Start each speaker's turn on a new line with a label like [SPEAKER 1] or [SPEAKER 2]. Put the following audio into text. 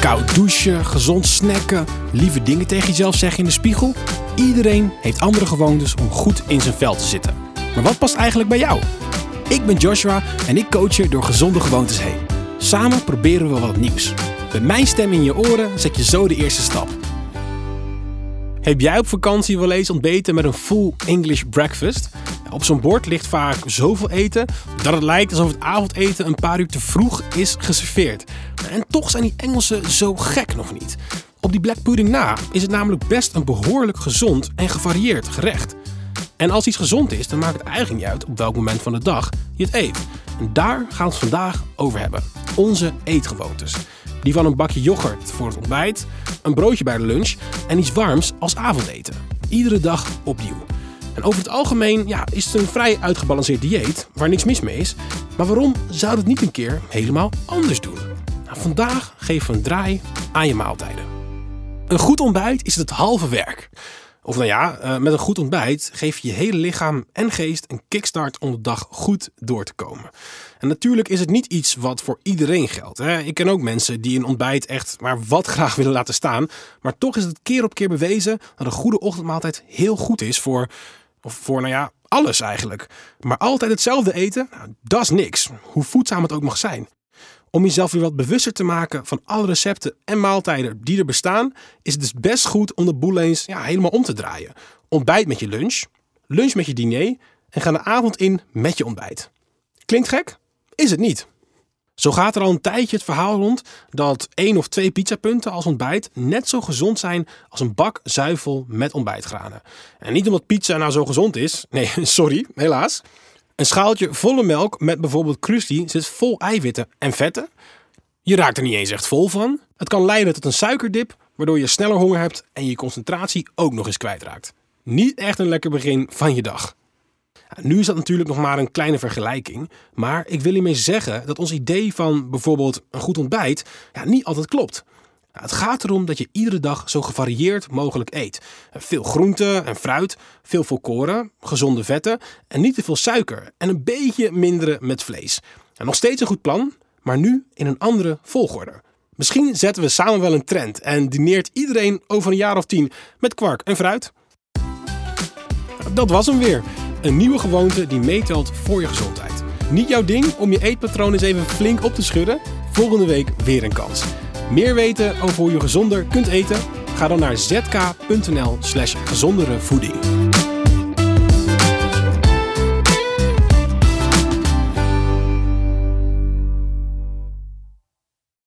[SPEAKER 1] Koud douchen, gezond snacken, lieve dingen tegen jezelf zeggen in de spiegel. Iedereen heeft andere gewoontes om goed in zijn vel te zitten. Maar wat past eigenlijk bij jou? Ik ben Joshua en ik coach je door gezonde gewoontes heen. Samen proberen we wat nieuws. Met mijn stem in je oren zet je zo de eerste stap. Heb jij op vakantie wel eens ontbeten met een full English breakfast? Op zo'n bord ligt vaak zoveel eten dat het lijkt alsof het avondeten een paar uur te vroeg is geserveerd. En toch zijn die Engelsen zo gek nog niet. Op die black pudding na is het namelijk best een behoorlijk gezond en gevarieerd gerecht. En als iets gezond is, dan maakt het eigenlijk niet uit op welk moment van de dag je het eet. En daar gaan we het vandaag over hebben. Onze eetgewoontes. Die van een bakje yoghurt voor het ontbijt, een broodje bij de lunch en iets warms als avondeten. Iedere dag opnieuw. En over het algemeen ja, is het een vrij uitgebalanceerd dieet waar niks mis mee is. Maar waarom zou het niet een keer helemaal anders doen? Nou, vandaag geven we een draai aan je maaltijden. Een goed ontbijt is het halve werk. Of nou ja, eh, met een goed ontbijt geef je je hele lichaam en geest een kickstart om de dag goed door te komen. En natuurlijk is het niet iets wat voor iedereen geldt. Ik ken ook mensen die een ontbijt echt maar wat graag willen laten staan. Maar toch is het keer op keer bewezen dat een goede ochtendmaaltijd heel goed is voor, of voor nou ja, alles eigenlijk. Maar altijd hetzelfde eten, nou, dat is niks. Hoe voedzaam het ook mag zijn. Om jezelf weer wat bewuster te maken van alle recepten en maaltijden die er bestaan, is het dus best goed om de boel eens ja, helemaal om te draaien. Ontbijt met je lunch, lunch met je diner en ga de avond in met je ontbijt. Klinkt gek? Is het niet. Zo gaat er al een tijdje het verhaal rond dat één of twee pizzapunten als ontbijt net zo gezond zijn als een bak zuivel met ontbijtgranen. En niet omdat pizza nou zo gezond is, nee, sorry, helaas. Een schaaltje volle melk met bijvoorbeeld krusty zit vol eiwitten en vetten. Je raakt er niet eens echt vol van. Het kan leiden tot een suikerdip, waardoor je sneller honger hebt en je concentratie ook nog eens kwijtraakt. Niet echt een lekker begin van je dag. Nu is dat natuurlijk nog maar een kleine vergelijking, maar ik wil hiermee zeggen dat ons idee van bijvoorbeeld een goed ontbijt ja, niet altijd klopt. Het gaat erom dat je iedere dag zo gevarieerd mogelijk eet. Veel groente en fruit, veel volkoren, gezonde vetten en niet te veel suiker en een beetje minderen met vlees. En nog steeds een goed plan, maar nu in een andere volgorde. Misschien zetten we samen wel een trend en dineert iedereen over een jaar of tien met kwark en fruit. Dat was hem weer. Een nieuwe gewoonte die meetelt voor je gezondheid. Niet jouw ding om je eetpatroon eens even flink op te schudden? Volgende week weer een kans. Meer weten over hoe je gezonder kunt eten? Ga dan naar zk.nl slash gezondere voeding.